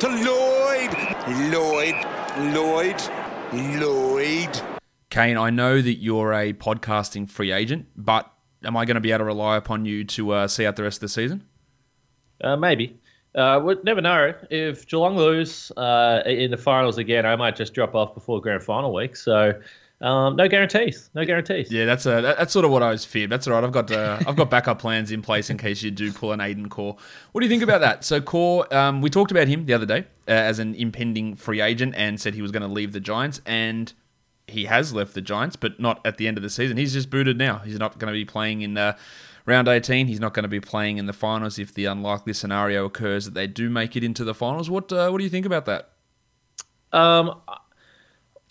to Lloyd. Lloyd. Lloyd. Lloyd. Kane, I know that you're a podcasting free agent, but am I going to be able to rely upon you to uh, see out the rest of the season? Uh, maybe. Uh, we'd never know. If Geelong lose uh, in the finals again, I might just drop off before grand final week. So um, no guarantees. No guarantees. Yeah, that's a, that's sort of what I was feared. That's all right. I've got uh, I've got backup plans in place in case you do pull an Aidan Corr. What do you think about that? So Corr, um, we talked about him the other day uh, as an impending free agent and said he was going to leave the Giants, and he has left the Giants, but not at the end of the season. He's just booted now. He's not going to be playing in. Uh, round 18. He's not going to be playing in the finals if the unlikely scenario occurs that they do make it into the finals. What uh, what do you think about that? Um,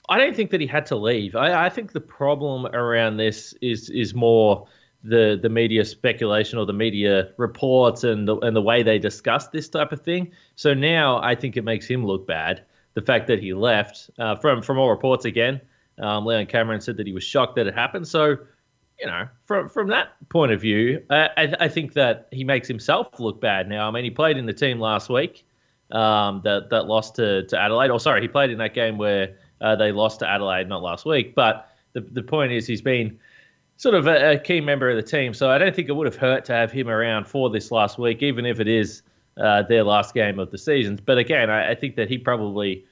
I don't think that he had to leave. I, I think the problem around this is is more the the media speculation or the media reports and the, and the way they discuss this type of thing. So now I think it makes him look bad. The fact that he left uh, from from all reports again, um, Leon Cameron said that he was shocked that it happened. So you know, from from that point of view, I, I think that he makes himself look bad now. I mean, he played in the team last week um, that that lost to, to Adelaide. Or oh, sorry, he played in that game where uh, they lost to Adelaide not last week. But the the point is, he's been sort of a, a, key member of the team. So I don't think it would have hurt to have him around for this last week, even if it is uh, their last game of the season. But again, I, I think that he probably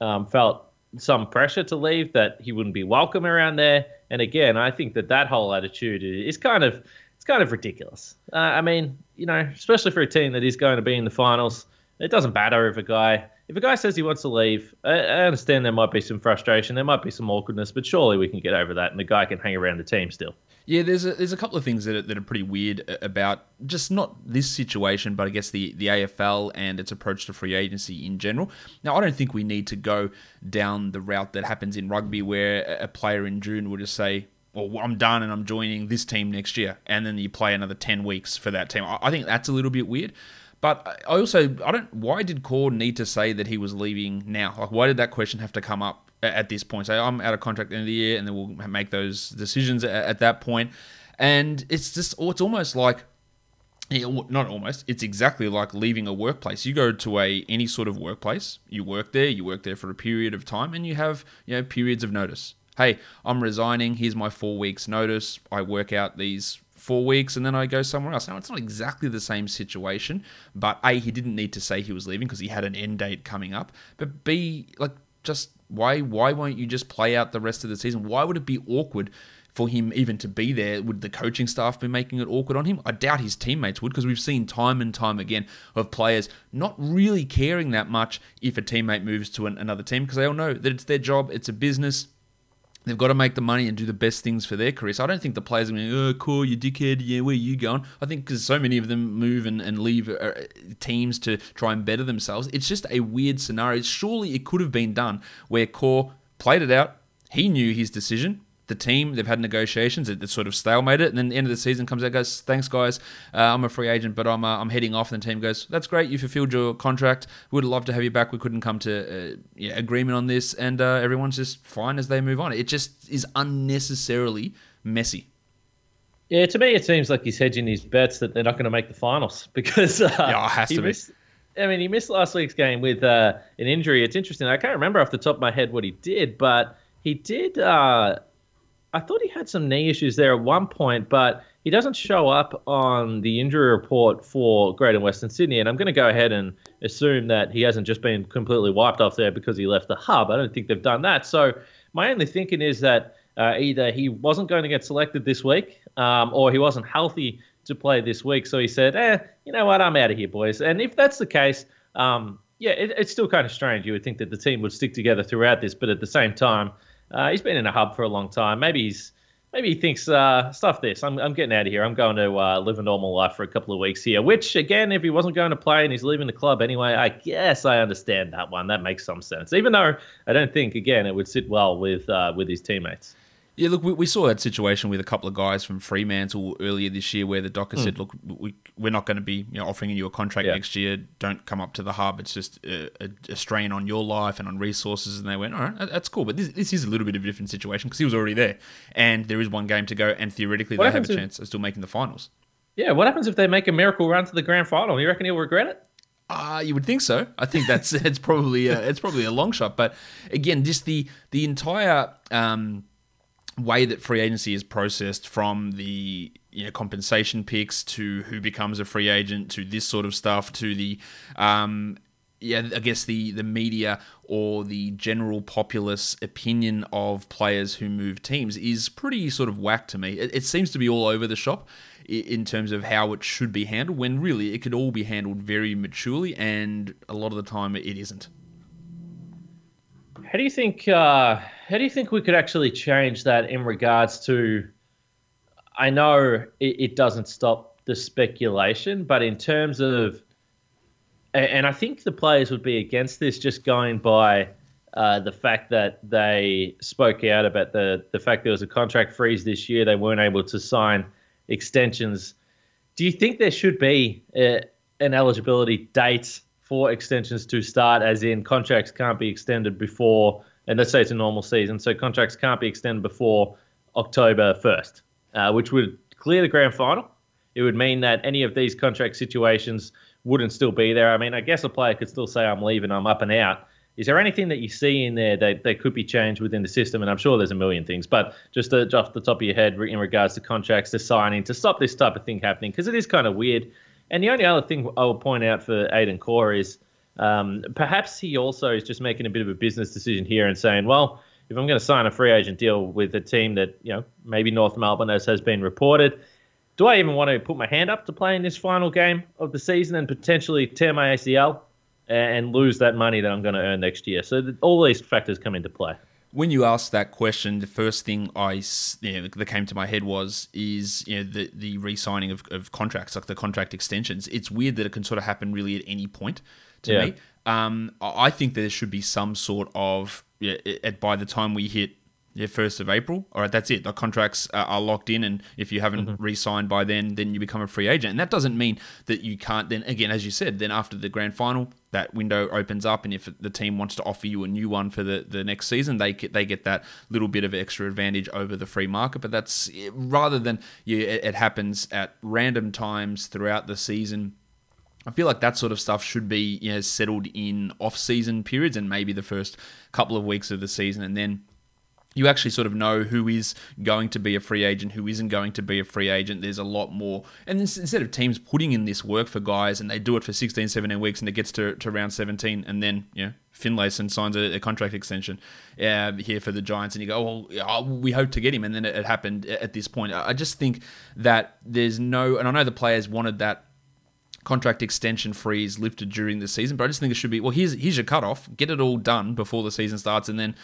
um, felt some pressure to leave, that he wouldn't be welcome around there. And again, I think that that whole attitude is kind of it's kind of ridiculous. Uh, I mean, you know, especially for a team that is going to be in the finals, it doesn't matter if a guy if a guy says he wants to leave. I, I understand there might be some frustration, there might be some awkwardness, but surely we can get over that, and the guy can hang around the team still. Yeah, there's a, there's a couple of things that are, that are pretty weird uh, about just not this situation, but I guess the, the AFL and its approach to free agency in general. Now, I don't think we need to go down the route that happens in rugby where a player in June will just say, well, I'm done and I'm joining this team next year, and then you play another 10 weeks for that team. I think that's a little bit weird. But I also I don't why did Corr need to say that he was leaving now? Like why did that question have to come up at this point? Say I'm out of contract at the end of the year, and then we'll make those decisions at, that point. And it's just oh, it's almost like not almost it's exactly like leaving a workplace you go to a any sort of workplace you work there you work there for a period of time and you have you know periods of notice hey i'm resigning here's my four weeks notice i work out these four weeks and then I go somewhere else. Now, it's not exactly the same situation, but A, he didn't need to say he was leaving because he had an end date coming up. But B, like, just why why won't you just play out the rest of the season? Why would it be awkward for him even to be there? Would the coaching staff be making it awkward on him? I doubt his teammates would because we've seen time and time again of players not really caring that much if a teammate moves to an, another team because they all know that it's their job, it's a business They've got to make the money and do the best things for their career. So I don't think the players are going, oh, cool, you dickhead, yeah, where are you going? I think because so many of them move and, and leave uh, teams to try and better themselves. It's just a weird scenario. Surely it could have been done where Corr played it out. He knew his decision the team. They've had negotiations. It, it sort of stalemated. It. And then the end of the season comes out, goes, "Thanks, guys. Uh, I'm a free agent, but I'm uh, I'm heading off." And the team goes, "That's great. You fulfilled your contract. We'd love to have you back. We couldn't come to uh, yeah, agreement on this." And uh, everyone's just fine as they move on. It just is unnecessarily messy. Yeah, to me, it seems like he's hedging his bets that they're not going to make the finals because uh, yeah, it has to missed. I mean, he missed last week's game with uh, an injury. It's interesting. I can't remember off the top of my head what he did, but he did. Uh, I thought he had some knee issues there at one point, but he doesn't show up on the injury report for Greater Western Sydney. And I'm going to go ahead and assume that he hasn't just been completely wiped off there because he left the hub. I don't think they've done that. So my only thinking is that uh, either he wasn't going to get selected this week um, or he wasn't healthy to play this week. So he said, eh, you know what, I'm out of here, boys. And if that's the case, um, yeah, it, it's still kind of strange. You would think that the team would stick together throughout this, but at the same time, uh, he's been in a hub for a long time. Maybe he's maybe he thinks, uh, stuff this. I'm, I'm getting out of here. I'm going to uh, live a normal life for a couple of weeks here. Which, again, if he wasn't going to play and he's leaving the club anyway, I guess I understand that one. That makes some sense. Even though I don't think, again, it would sit well with uh, with his teammates. Yeah, look, we, we saw that situation with a couple of guys from Fremantle earlier this year where the Docker mm. said, look, we, we're not going to be you know, offering you a contract yeah. next year. Don't come up to the hub. It's just a, a, a, strain on your life and on resources. And they went, all right, that's cool. But this, this is a little bit of a different situation because he was already there. And there is one game to go. And theoretically, what they have a chance of still making the finals. Yeah, what happens if they make a miracle run to the grand final? You reckon he'll regret it? Uh, you would think so. I think that's it's probably a, it's probably a long shot. But again, just the the entire um, way that free agency is processed from the you know, compensation picks to who becomes a free agent to this sort of stuff to the um, yeah, I guess the the media or the general populace opinion of players who move teams is pretty sort of whack to me. It, it, seems to be all over the shop in terms of how it should be handled, when really it could all be handled very maturely, and a lot of the time it isn't. How do you think? Uh, how do you think we could actually change that in regards to? I know it, it doesn't stop the speculation, but in terms of, and I think the players would be against this just going by uh, the fact that they spoke out about the the fact there was a contract freeze this year. They weren't able to sign extensions. Do you think there should be a, an eligibility date for extensions to start, as in contracts can't be extended before, and let's say it's a normal season, so contracts can't be extended before October 1st, uh, which would clear the grand final. It would mean that any of these contract situations wouldn't still be there. I mean, I guess a player could still say, I'm leaving, I'm up and out. Is there anything that you see in there that, that could be changed within the system? And I'm sure there's a million things, but just off the top of your head, in regards to contracts, to signing, to stop this type of thing happening, because it is kind of weird. And the only other thing I will point out for Aidan Corr is um, perhaps he also is just making a bit of a business decision here and saying, well, if I'm going to sign a free agent deal with a team that, you know, maybe North Melbourne, as has been reported, do I even want to put my hand up to play in this final game of the season and potentially tear my ACL and lose that money that I'm going to earn next year? So all these factors come into play when you asked that question, the first thing I you know, that came to my head was is you know the the re-signing of, of contracts, like the contract extensions. It's weird that it can sort of happen really at any point. To yeah. me, um, I think there should be some sort of yeah, at by the time we hit yeah, first of April. All right, that's it. The contracts are locked in, and if you haven't mm-hmm. re-signed by then, then you become a free agent. And that doesn't mean that you can't. Then again, as you said, then after the grand final, that window opens up, and if the team wants to offer you a new one for the, the next season, they get, they get that little bit of extra advantage over the free market. But that's rather than yeah, it, it happens at random times throughout the season. I feel like that sort of stuff should be you know, settled in off-season periods and maybe the first couple of weeks of the season, and then you actually sort of know who is going to be a free agent, who isn't going to be a free agent. There's a lot more. And instead of teams putting in this work for guys and they do it for 16, 17 weeks and it gets to, to round 17 and then, you know, Finlayson signs a, a contract extension uh, here for the Giants and you go, well, oh, we hope to get him. And then it, it happened at this point. I just think that there's no, and I know the players wanted that contract extension freeze lifted during the season, but I just think it should be, well, here's, here's your cutoff. Get it all done before the season starts and then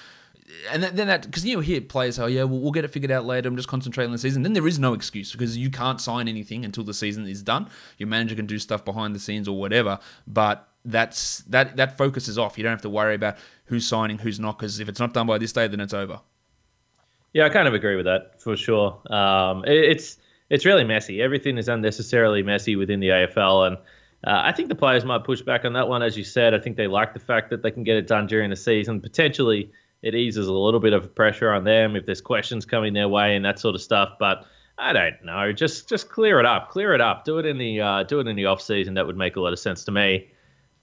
and then that because you hear players say, oh, yeah, we'll, we'll get it figured out later. I'm just concentrating on the season. Then there is no excuse because you can't sign anything until the season is done. Your manager can do stuff behind the scenes or whatever, but that's that that focus is off. You don't have to worry about who's signing, who's not, because if it's not done by this day, then it's over. Yeah, I kind of agree with that for sure. Um, it, it's it's really messy. Everything is unnecessarily messy within the AFL, and uh, I think the players might push back on that one, as you said. I think they like the fact that they can get it done during the season, potentially it eases a little bit of pressure on them if there's questions coming their way and that sort of stuff. But I don't know. Just just clear it up. Clear it up. Do it in the uh, do it in the off season. That would make a lot of sense to me.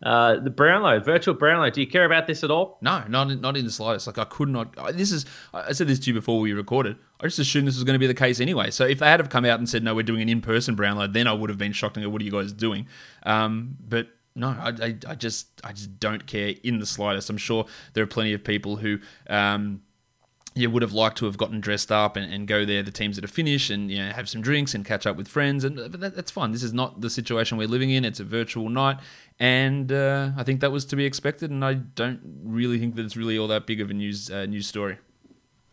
Uh, the Brownlow, virtual Brownlow. Do you care about this at all? No, not not in the slightest. Like I could not. This is. I said this to you before we recorded. I just assumed this was going to be the case anyway. So if they had have come out and said no, we're doing an in person Brownlow, then I would have been shocked and go, what are you guys doing? Um, but no, I, I, I, just I just don't care in the slightest. I'm sure there are plenty of people who um, you would have liked to have gotten dressed up and, and go there, the teams that are finished, and you know have some drinks and catch up with friends, and but that, that's fine. This is not the situation we're living in. It's a virtual night, and uh, I think that was to be expected. And I don't really think that it's really all that big of a news uh, news story.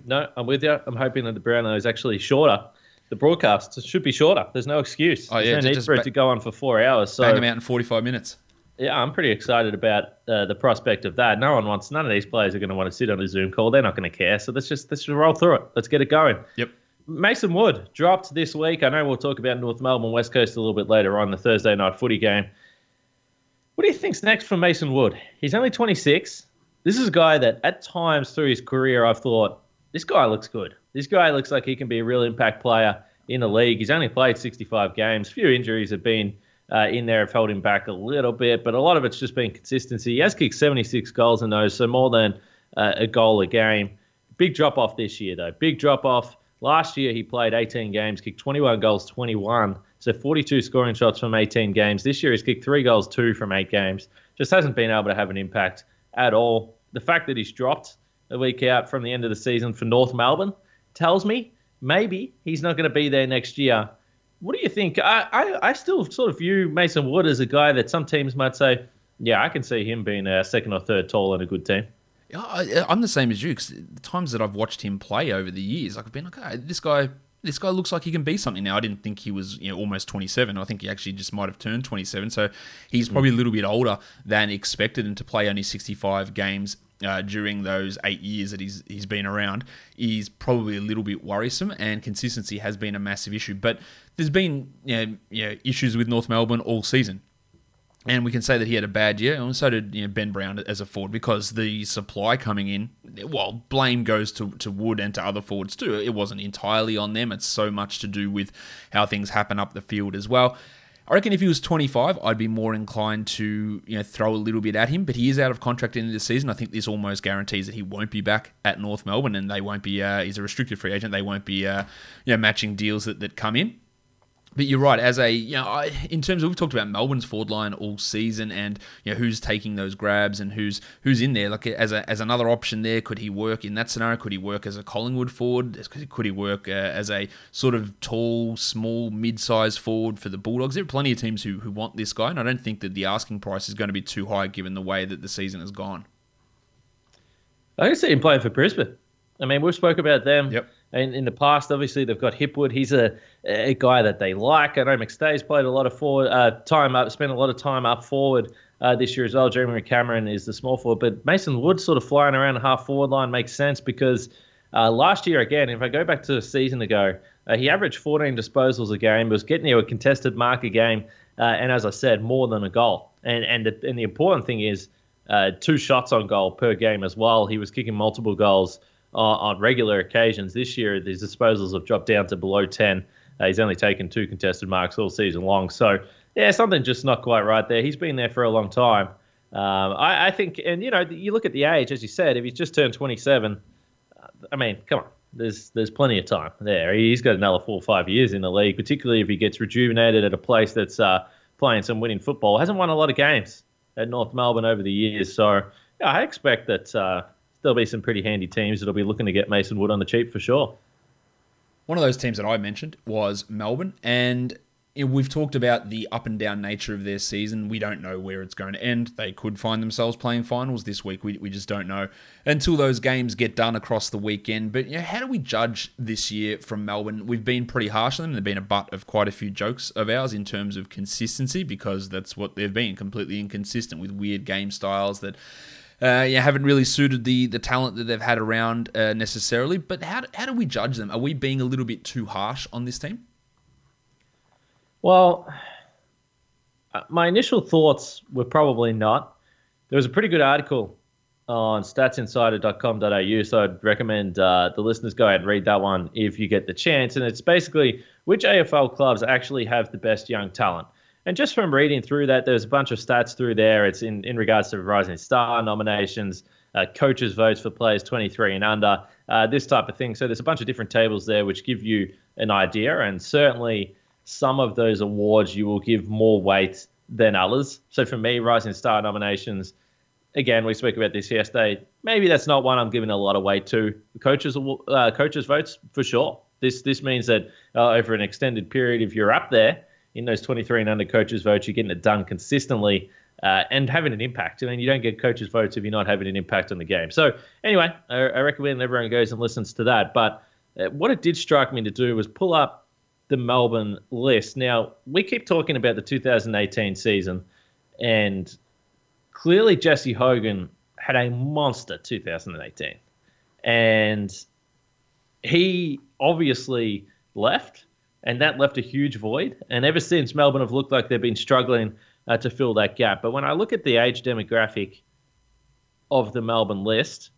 No, I'm with you. I'm hoping that the Brownlow is actually shorter. The broadcast should be shorter. There's no excuse. Oh, yeah, There's no need for it ba- to go on for four hours. So Bang them out in 45 minutes. Yeah, I'm pretty excited about uh, the prospect of that. No one wants. None of these players are going to want to sit on a Zoom call. They're not going to care. So let's just let's just roll through it. Let's get it going. Yep. Mason Wood dropped this week. I know we'll talk about North Melbourne West Coast a little bit later on the Thursday night footy game. What do you think's next for Mason Wood? He's only 26. This is a guy that at times through his career I've thought this guy looks good. This guy looks like he can be a real impact player in the league. He's only played 65 games. Few injuries have been uh, in there have held him back a little bit, but a lot of it's just been consistency. He has kicked 76 goals in those, so more than uh, a goal a game. Big drop off this year, though. Big drop off. Last year, he played 18 games, kicked 21 goals, 21. So 42 scoring shots from 18 games. This year, he's kicked three goals, two from eight games. Just hasn't been able to have an impact at all. The fact that he's dropped a week out from the end of the season for North Melbourne tells me maybe he's not going to be there next year. What do you think? I, I, I still sort of view Mason Wood as a guy that some teams might say, yeah, I can see him being a second or third tall in a good team. Yeah, I, I'm the same as you because the times that I've watched him play over the years, like I've been like, "Ah, this guy, this guy looks like he can be something now. I didn't think he was, you know, almost 27. I think he actually just might have turned 27. So he's probably a little bit older than expected, and to play only 65 games uh, during those eight years that he's he's been around is probably a little bit worrisome, and consistency has been a massive issue. But there's been you know, you know, issues with North Melbourne all season. And we can say that he had a bad year, and so did you know, Ben Brown as a forward because the supply coming in. Well, blame goes to, to Wood and to other forwards too. It wasn't entirely on them. It's so much to do with how things happen up the field as well. I reckon if he was 25, I'd be more inclined to you know throw a little bit at him. But he is out of contract in the season. I think this almost guarantees that he won't be back at North Melbourne, and they won't be. Uh, he's a restricted free agent. They won't be uh, you know matching deals that, that come in. But you're right. As a you know, I, in terms of we've talked about Melbourne's forward line all season, and you know who's taking those grabs and who's who's in there. Like as a as another option there, could he work in that scenario? Could he work as a Collingwood forward? Could he work uh, as a sort of tall, small, mid-sized forward for the Bulldogs? There are plenty of teams who who want this guy, and I don't think that the asking price is going to be too high given the way that the season has gone. I can see him playing for Brisbane. I mean, we've spoke about them Yep. In, in the past. Obviously, they've got Hipwood. He's a, a guy that they like. I know McStay's played a lot of forward uh, time up, spent a lot of time up forward uh, this year as well. Jeremy Cameron is the small forward, but Mason Wood sort of flying around the half forward line makes sense because uh, last year again, if I go back to a season ago, uh, he averaged 14 disposals a game, was getting you a contested mark a game, uh, and as I said, more than a goal. And and the, and the important thing is uh, two shots on goal per game as well. He was kicking multiple goals uh, on regular occasions. This year, his disposals have dropped down to below 10. Uh, he's only taken two contested marks all season long. So, yeah, something just not quite right there. He's been there for a long time. Um, I, I think, and you know, you look at the age, as you said, if he's just turned 27, uh, I mean, come on. There's there's plenty of time there. He's got another four or five years in the league, particularly if he gets rejuvenated at a place that's uh, playing some winning football. Hasn't won a lot of games at North Melbourne over the years, so yeah, I expect that uh, there'll be some pretty handy teams that'll be looking to get Mason Wood on the cheap for sure. One of those teams that I mentioned was Melbourne, and we've talked about the up and down nature of their season. We don't know where it's going to end. They could find themselves playing finals this week. We, we just don't know until those games get done across the weekend. But you know, how do we judge this year from Melbourne? We've been pretty harsh on them. They've been a butt of quite a few jokes of ours in terms of consistency because that's what they've been completely inconsistent with weird game styles that uh, yeah, haven't really suited the the talent that they've had around uh, necessarily. But how do, how do we judge them? Are we being a little bit too harsh on this team? Well, uh, my initial thoughts were probably not. There was a pretty good article on statsinsider.com.au, so I'd recommend uh, the listeners go ahead and read that one if you get the chance. And it's basically which AFL clubs actually have the best young talent. And just from reading through that, there's a bunch of stats through there. It's in, in regards to Rising Star nominations, uh, coaches' votes for players 23 and under, uh, this type of thing. So there's a bunch of different tables there which give you an idea. And certainly some of those awards you will give more weight than others. So for me, Rising Star nominations, again, we spoke about this yesterday. Maybe that's not one I'm giving a lot of weight to. Coaches, uh, coaches votes for sure. This this means that uh, over an extended period, if you're up there in those 23 and under coaches votes, you're getting it done consistently. uh, and having an impact. I mean, you don't get coaches' votes if you're not having an impact on the game. So, anyway, I, I recommend everyone goes and listens to that. But uh, what it did strike me to do was pull up the Melbourne list. Now, we keep talking about the 2018 season, and clearly Jesse Hogan had a monster 2018. And he obviously left, and that left a huge void. And ever since, Melbourne have looked like they've been struggling uh, to fill that gap. But when I look at the age demographic of the Melbourne list,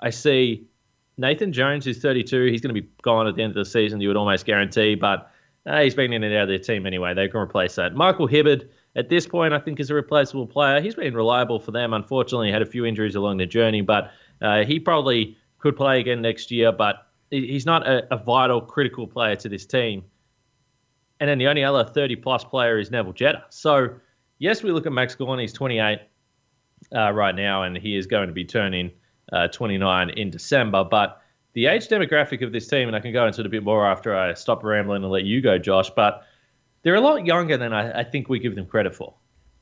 I see Nathan Jones, who's 32. He's going to be gone at the end of the season, you would almost guarantee, but uh, he's been in and out of their team anyway. They can replace that. Michael Hibberd, at this point, I think is a replaceable player. He's been reliable for them. Unfortunately, had a few injuries along the journey, but uh, he probably could play again next year. But he's not a, a, vital, critical player to this team. And then the only other 30 plus player is Neville Jetta. So, yes, we look at Max Gawn. He's 28 uh, right now, and he is going to be turning uh, 29 in December. But the age demographic of this team, and I can go into it a bit more after I stop rambling and let you go, Josh, but they're a lot younger than I, I think we give them credit for.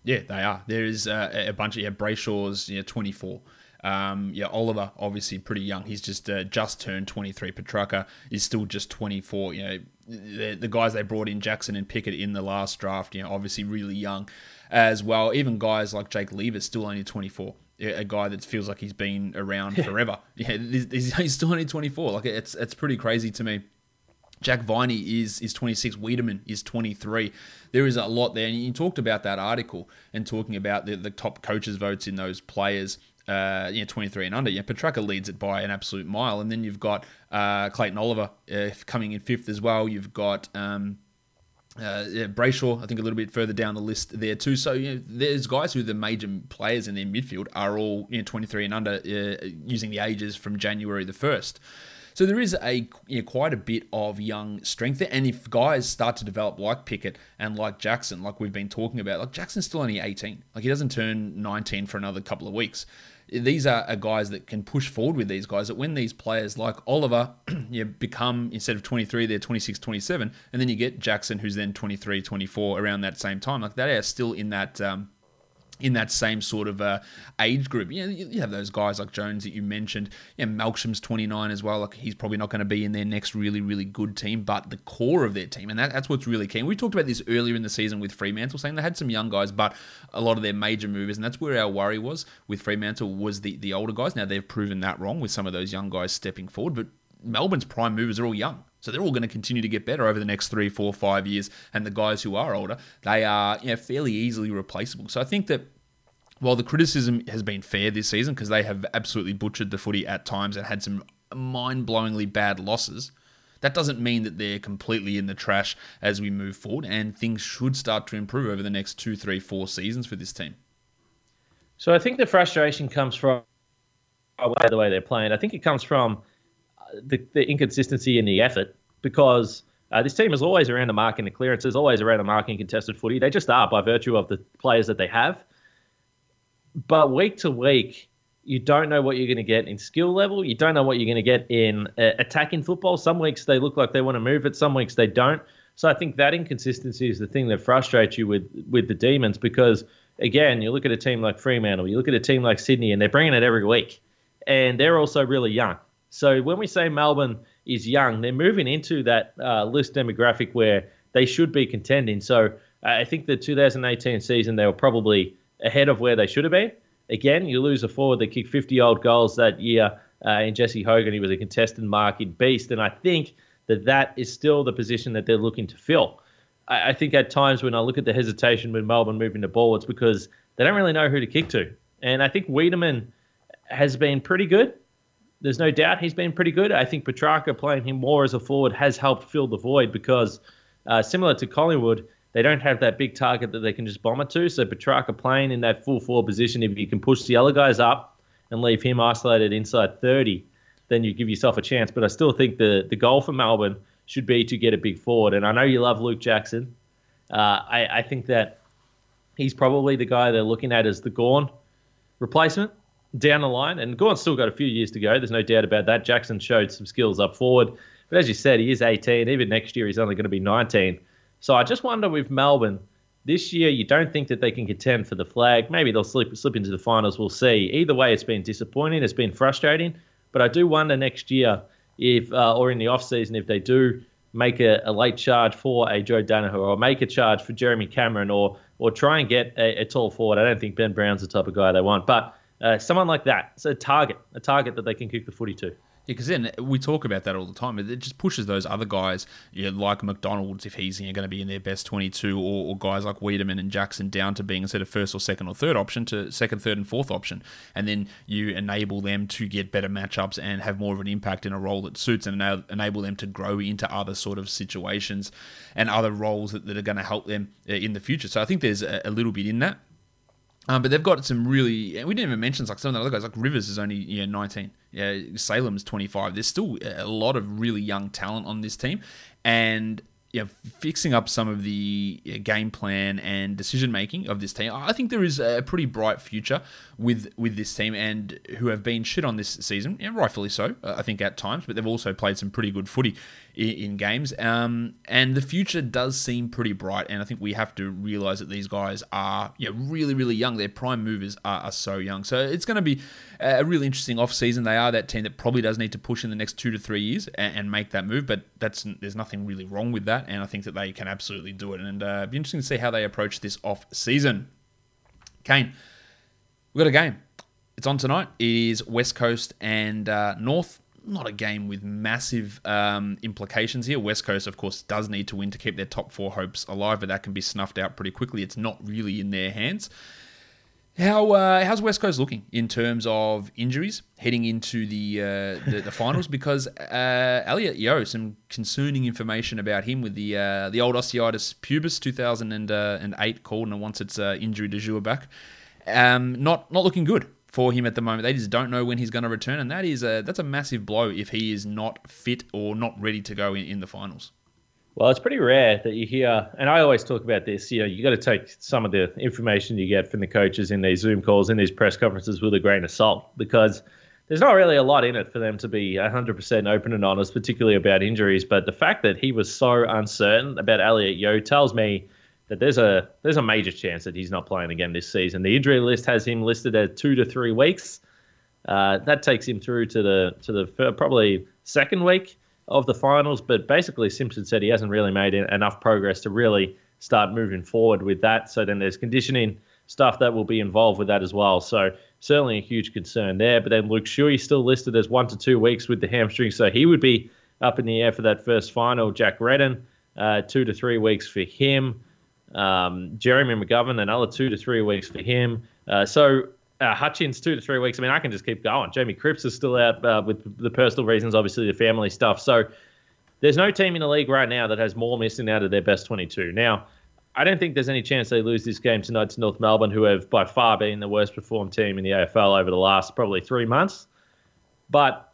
Yeah, they are. There is uh, a bunch of yeah, Brayshaw's yeah, 24. Um, yeah, Oliver obviously pretty young. He's just uh, just turned 23. Petracca is still just 24. You know, the, the, guys they brought in, Jackson and Pickett in the last draft, you know, obviously really young as well. Even guys like Jake Lever still only 24. A guy that feels like he's been around forever. yeah, he's, he's still only 24. Like it's it's pretty crazy to me. Jack Viney is is 26. Weideman is 23. There is a lot there, and you talked about that article and talking about the, the top coaches' votes in those players uh, you know, 23 and under. Yeah, Petracca leads it by an absolute mile. And then you've got uh, Clayton Oliver uh, coming in fifth as well. You've got um, uh, yeah, Brayshaw, I think, a little bit further down the list there too. So you know, there's guys who the major players in their midfield are all you know 23 and under, uh, using the ages from January the first. So there is a you know, quite a bit of young strength there, and if guys start to develop like Pickett and like Jackson, like we've been talking about, like Jackson's still only 18, like he doesn't turn 19 for another couple of weeks these are, guys that can push forward with these guys. That when these players like Oliver, you become instead of 23, they're 26, 27, and then you get Jackson, who's then 23, 24 around that same time. Like they are still in that. Um, in that same sort of uh, age group. You, know, you have those guys like Jones that you mentioned. Yeah, Melksham's 29 as well. Like he's probably not going to be in their next really, really good team, but the core of their team, and that, that's what's really key. We talked about this earlier in the season with Fremantle, saying they had some young guys, but a lot of their major movers, and that's where our worry was with Fremantle was the, the older guys. Now they've proven that wrong with some of those young guys stepping forward, but Melbourne's prime movers are all young. So they're all going to continue to get better over the next three, four, five years. And the guys who are older, they are you know, fairly easily replaceable. So I think that while the criticism has been fair this season because they have absolutely butchered the footy at times and had some mind-blowingly bad losses, that doesn't mean that they're completely in the trash as we move forward, and things should start to improve over the next two, three, four seasons for this team. So I think the frustration comes from the way they're playing. I think it comes from the, the inconsistency in the effort because uh, this team is always around the mark in the clearances, always around the mark in contested footy. They just are by virtue of the players that they have. But week to week, you don't know what you're going to get in skill level. You don't know what you're going to get in uh, attacking football. Some weeks they look like they want to move it. Some weeks they don't. So I think that inconsistency is the thing that frustrates you with with the Demons because again, you look at a team like Fremantle, you look at a team like Sydney, and they're bringing it every week, and they're also really young. So when we say Melbourne is young, they're moving into that uh, list demographic where they should be contending. So I think the 2018 season they were probably ahead of where they should have been. Again, you lose a forward that kicked 50 old goals that year uh, in Jesse Hogan. He was a contested market beast, and I think that that is still the position that they're looking to fill. I, I think at times when I look at the hesitation with Melbourne moving the ball, it's because they don't really know who to kick to. And I think Weideman has been pretty good. There's no doubt he's been pretty good. I think Petracca playing him more as a forward has helped fill the void because, uh, similar to Collingwood, they don't have that big target that they can just bomb it to. So Petracca playing in that full forward position, if you can push the other guys up and leave him isolated inside 30, then you give yourself a chance. But I still think the, the goal for Melbourne should be to get a big forward. And I know you love Luke Jackson. Uh, I, I think that he's probably the guy they're looking at as the Gawn replacement down the line. And Gawn's still got a few years to go. There's no doubt about that. Jackson showed some skills up forward. But as you said, he is 18. Even next year, he's only going to be 19. So I just wonder with Melbourne, This year, you don't think that they can contend for the flag. Maybe they'll slip slip into the finals. We'll see. Either way, it's been disappointing. It's been frustrating. But I do wonder next year if, uh, or in the off season, if they do make a, a, late charge for a Joe Daniher or make a charge for Jeremy Cameron or or try and get a, a tall forward. I don't think Ben Brown's the type of guy they want, but uh, someone like that. It's a target, a target that they can kick the footy to. Yeah, because then we talk about that all the time. It just pushes those other guys, you know, like McDonald's, if he's going to be in their best 22, or, or, guys like Weideman and Jackson down to being instead of first or second or third option to second, third, and fourth option. And then you enable them to get better matchups and have more of an impact in a role that suits and enable them to grow into other sort of situations and other roles that, that are going to help them uh, in the future. So I think there's a, a little bit in that. Um, but they've got some really. We didn't even mention like some of the other guys. Like Rivers is only yeah 19. Yeah, Salem's 25. There's still a lot of really young talent on this team, and yeah, fixing up some of the game plan and decision making of this team. I think there is a pretty bright future with with this team, and who have been shit on this season, yeah, rightfully so. I think at times, but they've also played some pretty good footy in, in games. Um, and the future does seem pretty bright, and I think we have to realize that these guys are yeah really really young. Their prime movers are, are so young, so it's going to be a really interesting off season. They are that team that probably does need to push in the next two to three years and, and make that move, but that's there's nothing really wrong with that, and I think that they can absolutely do it. And uh, be interesting to see how they approach this off season. Kane, we've got a game. It's on tonight. It is West Coast and uh, North not a game with massive um, implications here. West Coast, of course, does need to win to keep their top four hopes alive, but that can be snuffed out pretty quickly. It's not really in their hands. How uh, how's West Coast looking in terms of injuries heading into the uh, the, the, finals? Because uh, Elliot Yeo, some concerning information about him with the uh, the old osteitis pubis, 2008 uh, called, and once it's uh, injury de jour back, um, not not looking good for him at the moment. They just don't know when he's going to return, and that is a that's a massive blow if he is not fit or not ready to go in, in the finals. Well, it's pretty rare that you hear, and I always talk about this. You know, you got to take some of the information you get from the coaches in these Zoom calls, in these press conferences, with a grain of salt, because there's not really a lot in it for them to be 100% open and honest, particularly about injuries. But the fact that he was so uncertain about Elliot Yeo tells me that there's a there's a major chance that he's not playing again this season. The injury list has him listed at two to three weeks. Uh, that takes him through to the to the probably second week of the finals. But basically, Simpson said he hasn't really made enough progress to really start moving forward with that. So then there's conditioning stuff that will be involved with that as well. So certainly a huge concern there. But then Luke Shuey still listed as one to two weeks with the hamstring, so he would be up in the air for that first final. Jack Redden, uh, two to three weeks for him. Um, Jeremy McGovern, another two to three weeks for him. Uh, so uh, Hutchings, two to three weeks. I mean, I can just keep going. Jamie Cripps is still out uh, with the personal reasons, obviously the family stuff. So there's no team in the league right now that has more missing out of their best 22. Now, I don't think there's any chance they lose this game tonight to North Melbourne, who have by far been the worst performed team in the AFL over the last probably three months. But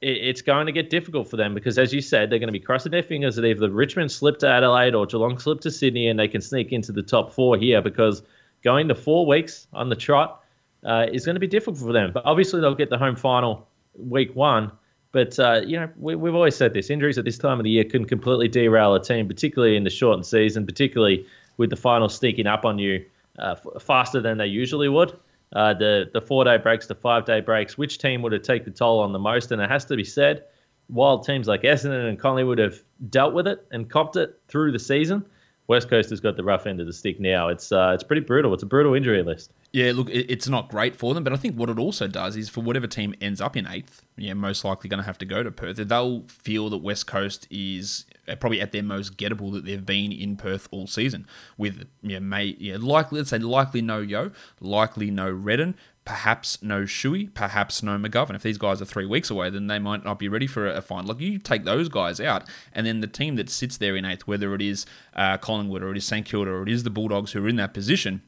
it's going to get difficult for them because, as you said, they're going to be crossing their fingers that either Richmond slip to Adelaide or Geelong slip to Sydney and they can sneak into the top four here because going to four weeks on the trot uh, is going to be difficult for them. But obviously, they'll get the home final week one. But, uh, you know, we, have always said this injuries at this time of the year can completely derail a team, particularly in the shortened season, particularly with the final sneaking up on you uh, f- faster than they usually would uh, the the four day breaks, the five day breaks, which team would have taken the toll on the most? And it has to be said, while teams like Essendon and Collingwood have dealt with it and copped it through the season, West Coast has got the rough end of the stick now. It's uh, it's pretty brutal. It's a brutal injury list. Yeah, look, it's not great for them, but I think what it also does is for whatever team ends up in eighth, yeah, most likely going to have to go to Perth. They'll feel that West Coast is uh, probably at their most gettable that they've been in Perth all season. With yeah, may yeah, likely let's say likely no Yeo, likely no Redden, perhaps no Shuey, perhaps no McGovern. If these guys are three weeks away, then they might not be ready for a, final. Like you take those guys out, and then the team that sits there in eighth, whether it is uh, Collingwood or it is St Kilda or it is the Bulldogs who are in that position,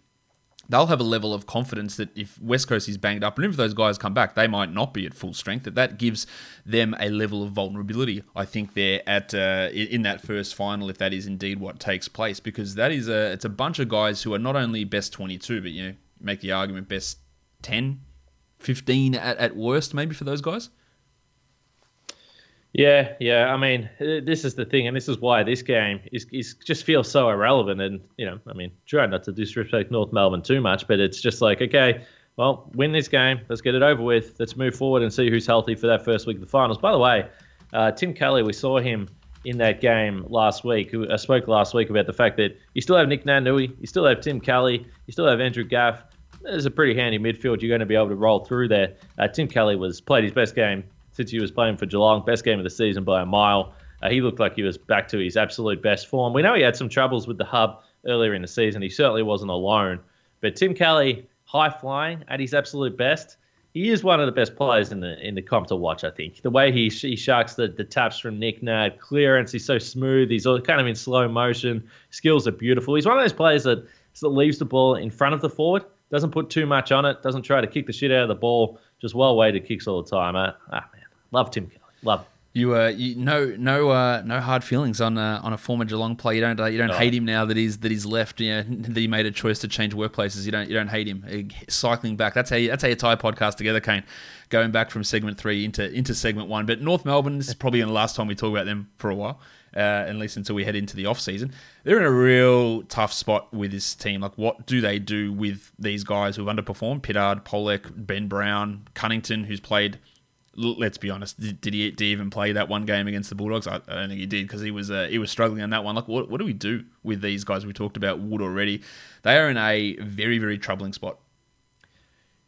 they'll have a level of confidence that if West Coast is banged up, and if those guys come back, they might not be at full strength. That that gives them a level of vulnerability. I think they're at uh, in that first final, if that is indeed what takes place, because that is a it's a bunch of guys who are not only best twenty two, but you know make the argument best 10, 15 at, at worst, maybe for those guys? Yeah, yeah. I mean, uh, this is the thing, and this is why this game is, is just feels so irrelevant. And you know, I mean, try not to disrespect North Melbourne too much, but it's just like, okay, well, win this game, let's get it over with, let's move forward and see who's healthy for that first week of the finals. By the way, uh, Tim Kelly, we saw him in that game last week. I spoke last week about the fact that you still have Nic Naitanui, you still have Tim Kelly, you still have Andrew Gaff. There's a pretty handy midfield you're going to be able to roll through there. Uh, Tim Kelly was played his best game since he was playing for Geelong, best game of the season by a mile. Uh, he looked like he was back to his absolute best form. We know he had some troubles with the hub earlier in the season. He certainly wasn't alone. But Tim Kelly, high flying at his absolute best. He is one of the best players in the in the comp to watch. I think the way he he sharks the, the taps from Nic Nat, clearance. He's so smooth. He's all kind of in slow motion. Skills are beautiful. He's one of those players that, that leaves the ball in front of the forward. Doesn't put too much on it. Doesn't try to kick the shit out of the ball. Just well weighted kicks all the time. Uh, ah love Tim Kelly. Love. You uh, you no no uh, no hard feelings on uh, on a former Geelong player. You don't uh, you don't No. hate him now that he's that he's left. You know, that he made a choice to change workplaces. You don't you don't hate him. Cycling back. That's how you, that's how you tie a podcast together, Kane. Going back from segment three into into segment one. But North Melbourne. This is probably the last time we talk about them for a while. Uh, at least until we head into the off season, they're in a real tough spot with this team. Like, what do they do with these guys who've underperformed? Pittard, Polec, Ben Brown, Cunnington, who's played let's be honest, did, did he did he even play that one game against the Bulldogs? I, I don't think he did because he was uh, he was struggling on that one. Like, what, what do we do with these guys? We talked about Wood already. They are in a very very troubling spot.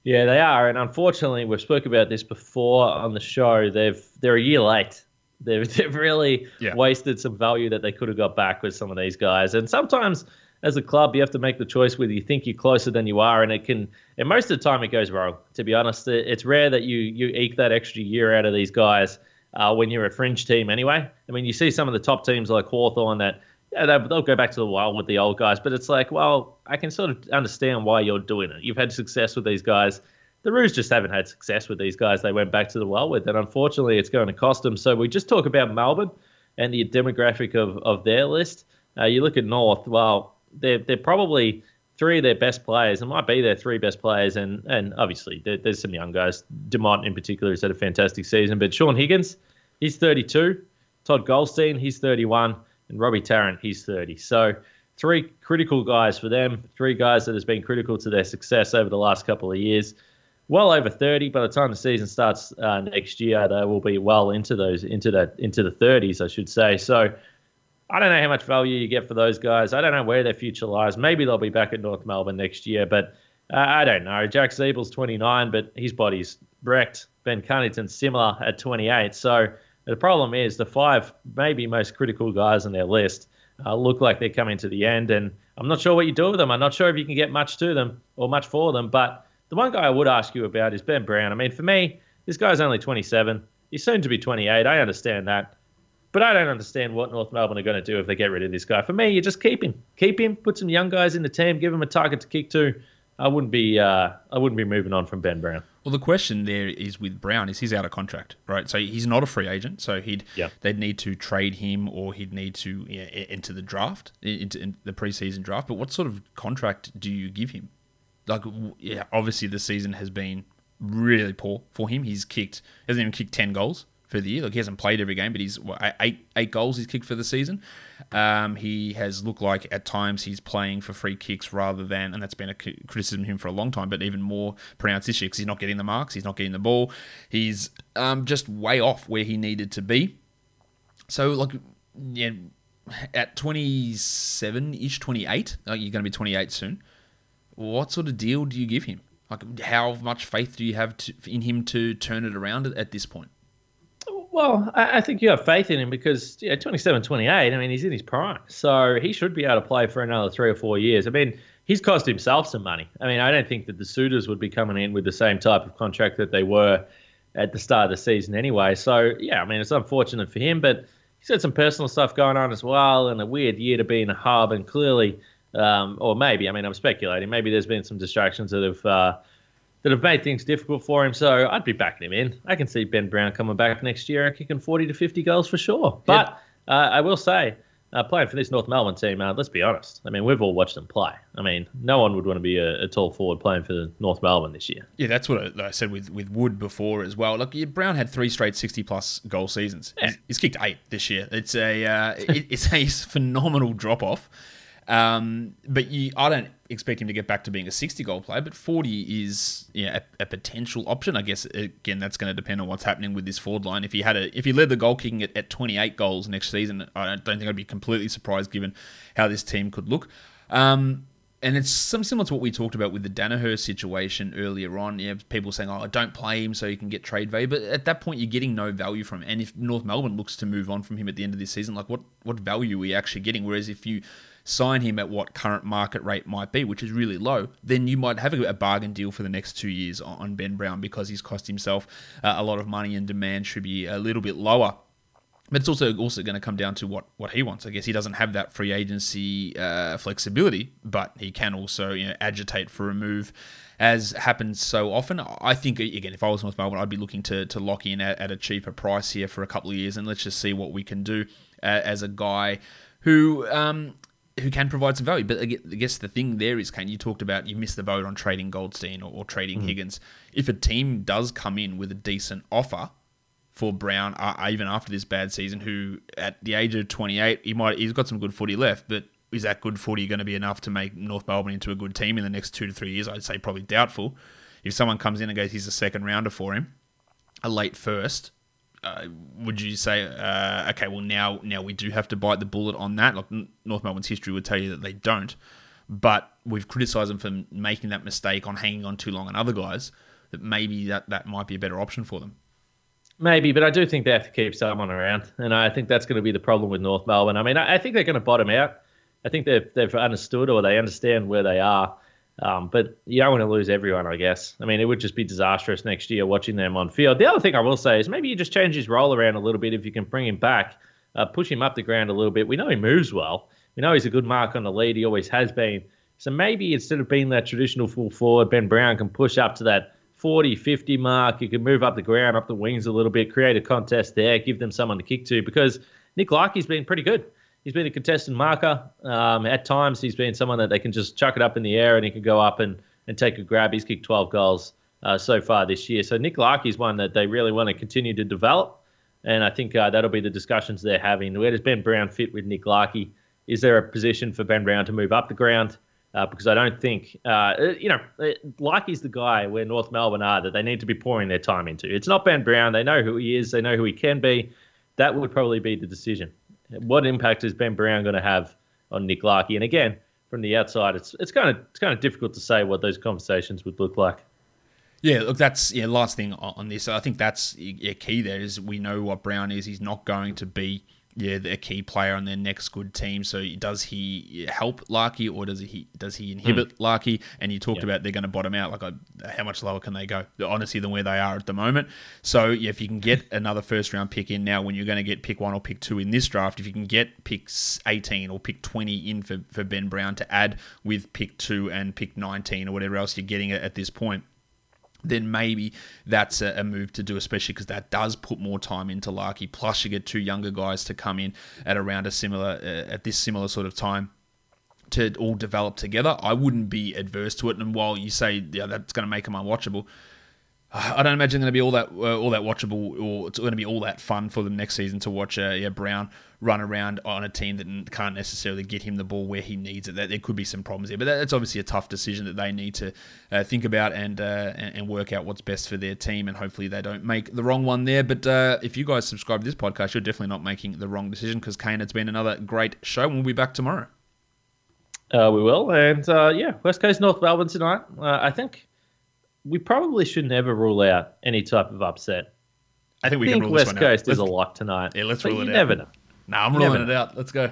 Yeah, they are, and unfortunately, we've spoke about this before on the show. They've they're a year late. They've, they've really Yeah. wasted some value that they could have got back with some of these guys. And sometimes, as a club, you have to make the choice whether you think you're closer than you are, and it can. And most of the time, it goes wrong. To be honest, it's rare that you you eke that extra year out of these guys uh, when you're a fringe team. Anyway, I mean, you see some of the top teams like Hawthorn that. Yeah, they'll, they'll go back to the wild with the old guys, but it's like, well, I can sort of understand why you're doing it. You've had success with these guys the Roos just haven't had success with these guys they went back to the well with, and unfortunately, it's going to cost them. So we just talk about Melbourne and the demographic of, of their list. Uh, you look at North, well, they're, they're probably three of their best players. It might be their three best players, and and obviously there, there's some young guys. Dumont in particular has had a fantastic season, but Shaun Higgins, he's 32. Todd Goldstein, he's 31, and Robbie Tarrant, he's 30. So three critical guys for them. Three guys that has been critical to their success over the last couple of years well over 30 by the time the season starts uh, next year they will be well into those into that into the 30s i should say so i don't know how much value you get for those guys i don't know where their future lies maybe they'll be back at north melbourne next year but uh, i don't know jack Ziebell's 29 but his body's wrecked ben cunnington's similar at 28 so the problem is the five maybe most critical guys on their list uh, look like they're coming to the end and i'm not sure what you do with them i'm not sure if you can get much to them or much for them but the one guy I would ask you about is Ben Brown. I mean, for me, this guy's only 27. He's soon to be 28. I understand that. But I don't understand what North Melbourne are going to do if they get rid of this guy. For me, you just keep him. Keep him. Put some young guys in the team. Give him a target to kick to. I wouldn't be. Uh, I wouldn't be moving on from Ben Brown. Well, the question there is with Brown is he's out of contract, right? So he's not a free agent. So he'd Yeah. they'd need to trade him, or he'd need to yeah, into the draft, into in the preseason draft. But what sort of contract do you give him? Like, yeah, obviously the season has been really poor for him. He's kicked hasn't even kicked ten goals for the year. Like he hasn't played every game, but he's eight eight goals he's kicked for the season. Um, he has looked like at times he's playing for free kicks rather than, and that's been a criticism of him for a long time, but even more pronounced this year because he's not getting the marks, he's not getting the ball, he's um, just way off where he needed to be. So like, yeah, at twenty seven ish, twenty eight, like you're going to be twenty eight soon. What sort of deal do you give him? Like, how much faith do you have to, in him to turn it around at, at this point? Well, I, I think you have faith in him because yeah, 27, 28. I mean, he's in his prime, so he should be able to play for another three or four years. I mean, he's cost himself some money. I mean, I don't think that the suitors would be coming in with the same type of contract that they were at the start of the season anyway. So yeah, I mean, it's unfortunate for him, but he's had some personal stuff going on as well, and a weird year to be in a hub, and clearly. Um, or maybe, I mean, I'm speculating. Maybe there's been some distractions that have uh, that have made things difficult for him. So I'd be backing him in. I can see Ben Brown coming back next year and kicking 40 to 50 goals for sure. But uh, I will say, uh, playing for this North Melbourne team, uh, let's be honest. I mean, we've all watched them play. I mean, no one would want to be a, a tall forward playing for North Melbourne this year. Yeah, that's what I, I said with, with Wood before as well. Look, Brown had three straight sixty plus goal seasons. Yeah. He's, he's kicked eight this year. It's a uh, it, it's a phenomenal drop off. Um, but you, I don't expect him to get back to being a 60 goal player, but 40 is a, a potential option. I guess again that's going to depend on what's happening with this forward line. If he had a if he led the goal kicking at, at 28 goals next season, I don't, don't think I'd be completely surprised given how this team could look. Um, and it's some similar to what we talked about with the Daniher situation earlier on. Yeah, people saying, "Oh, don't play him so you can get trade value," but at that point, you're getting no value from him. And if North Melbourne looks to move on from him at the end of this season, like what what value are we actually getting? Whereas if you sign him at what current market rate might be, which is really low, then you might have a bargain deal for the next two years on Ben Brown because he's cost himself uh, a lot of money and demand should be a little bit lower. But it's also also going to come down to what, what he wants. I guess he doesn't have that free agency uh, flexibility, but he can also you know agitate for a move, as happens so often. I think again, if I was North Melbourne, I'd be looking to, to lock in at, at a cheaper price here for a couple of years, and let's just see what we can do uh, as a guy who um, who can provide some value. But I guess the thing there is, Kane, you talked about you missed the boat on trading Goldstein or, or trading Mm-hmm. Higgins. If a team does come in with a decent offer for Brown, uh, even after this bad season, who at the age of 28, he might he's got some good footy left, but is that good footy going to be enough to make North Melbourne into a good team in the next two to three years? I'd say probably doubtful. If someone comes in and goes, he's a second rounder for him, a late first, uh, would you say, uh, okay, well now now we do have to bite the bullet on that? Like North Melbourne's history would tell you that they don't, but we've criticised them for making that mistake on hanging on too long on other guys. That maybe that that might be a better option for them. Maybe, but I do think they have to keep someone around, and I think that's going to be the problem with North Melbourne. I mean, I I think they're going to bottom out. I think they've they've understood or they understand where they are, um, but you don't want to lose everyone. I guess. I mean, it would just be disastrous next year watching them on field. The other thing I will say is maybe you just change his role around a little bit if you can bring him back, uh, push him up the ground a little bit. We know he moves well. We know he's a good mark on the lead. He always has been. So maybe instead of being that traditional full forward, Ben Brown can push up to that 40, 50 mark. You can move up the ground, up the wings a little bit, create a contest there, give them someone to kick to because Nick Larkey's been pretty good. He's been a contestant marker. Um, at times, he's been someone that they can just chuck it up in the air and he can go up and, and take a grab. He's kicked 12 goals uh, so far this year. So Nick Larkey's one that they really want to continue to develop. And I think uh, that'll be the discussions they're having. Where does Ben Brown fit with Nick Larkey? Is there a position for Ben Brown to move up the ground? Uh, because I don't think, uh, you know, Larkey's the guy where North Melbourne are that they need to be pouring their time into. It's not Ben Brown. They know who he is. They know who he can be. That would probably be the decision. What impact is Ben Brown going to have on Nick Larkey? And again, from the outside, it's it's kind of it's kind of difficult to say what those conversations would look like. Yeah, look, that's yeah. Last thing on this, I think that's yeah, key. There is we know what Brown is. He's not going to be yeah they're a key player on their next good team. So does he help Larkey or does he does he inhibit hmm. Larkey? And you talked Yeah. about they're going to bottom out. Like, how much lower can they go? Honestly, than where they are at the moment. So yeah, if you can get another first round pick in now, when you're going to get pick one or pick two in this draft, if you can get picks 18 or pick 20 in for for Ben Brown to add with pick two and pick 19 or whatever else you're getting at, at this point then maybe that's a, a move to do, especially because that does put more time into Larkey. Plus, you get two younger guys to come in at around a similar uh, at this similar sort of time to all develop together. I wouldn't be adverse to it. And while you say yeah, that's going to make them unwatchable, I don't imagine going to be all that uh, all that watchable or it's going to be all that fun for them next season to watch uh, yeah Brown run around on a team that can't necessarily get him the ball where he needs it. That there could be some problems there, but that's obviously a tough decision that they need to uh, think about and, uh, and and work out what's best for their team. And hopefully they don't make the wrong one there. But uh, if you guys subscribe to this podcast, you're definitely not making the wrong decision because Kane, it's been another great show. We'll be back tomorrow. Uh, we will, and yeah, West Coast North Melbourne tonight. I think we probably should never rule out any type of upset. I think we I can rule West this one Coast out. is a lock tonight. Yeah, let's rule you it out. never know. Nah, I'm You ruling it out. Let's go.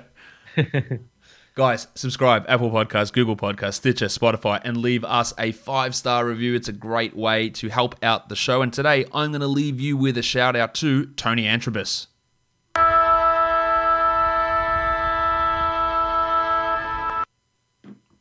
Guys, subscribe, Apple Podcasts, Google Podcasts, Stitcher, Spotify, and leave us a five star review. It's a great way to help out the show. And today, I'm going to leave you with a shout out to Tony Antrobus.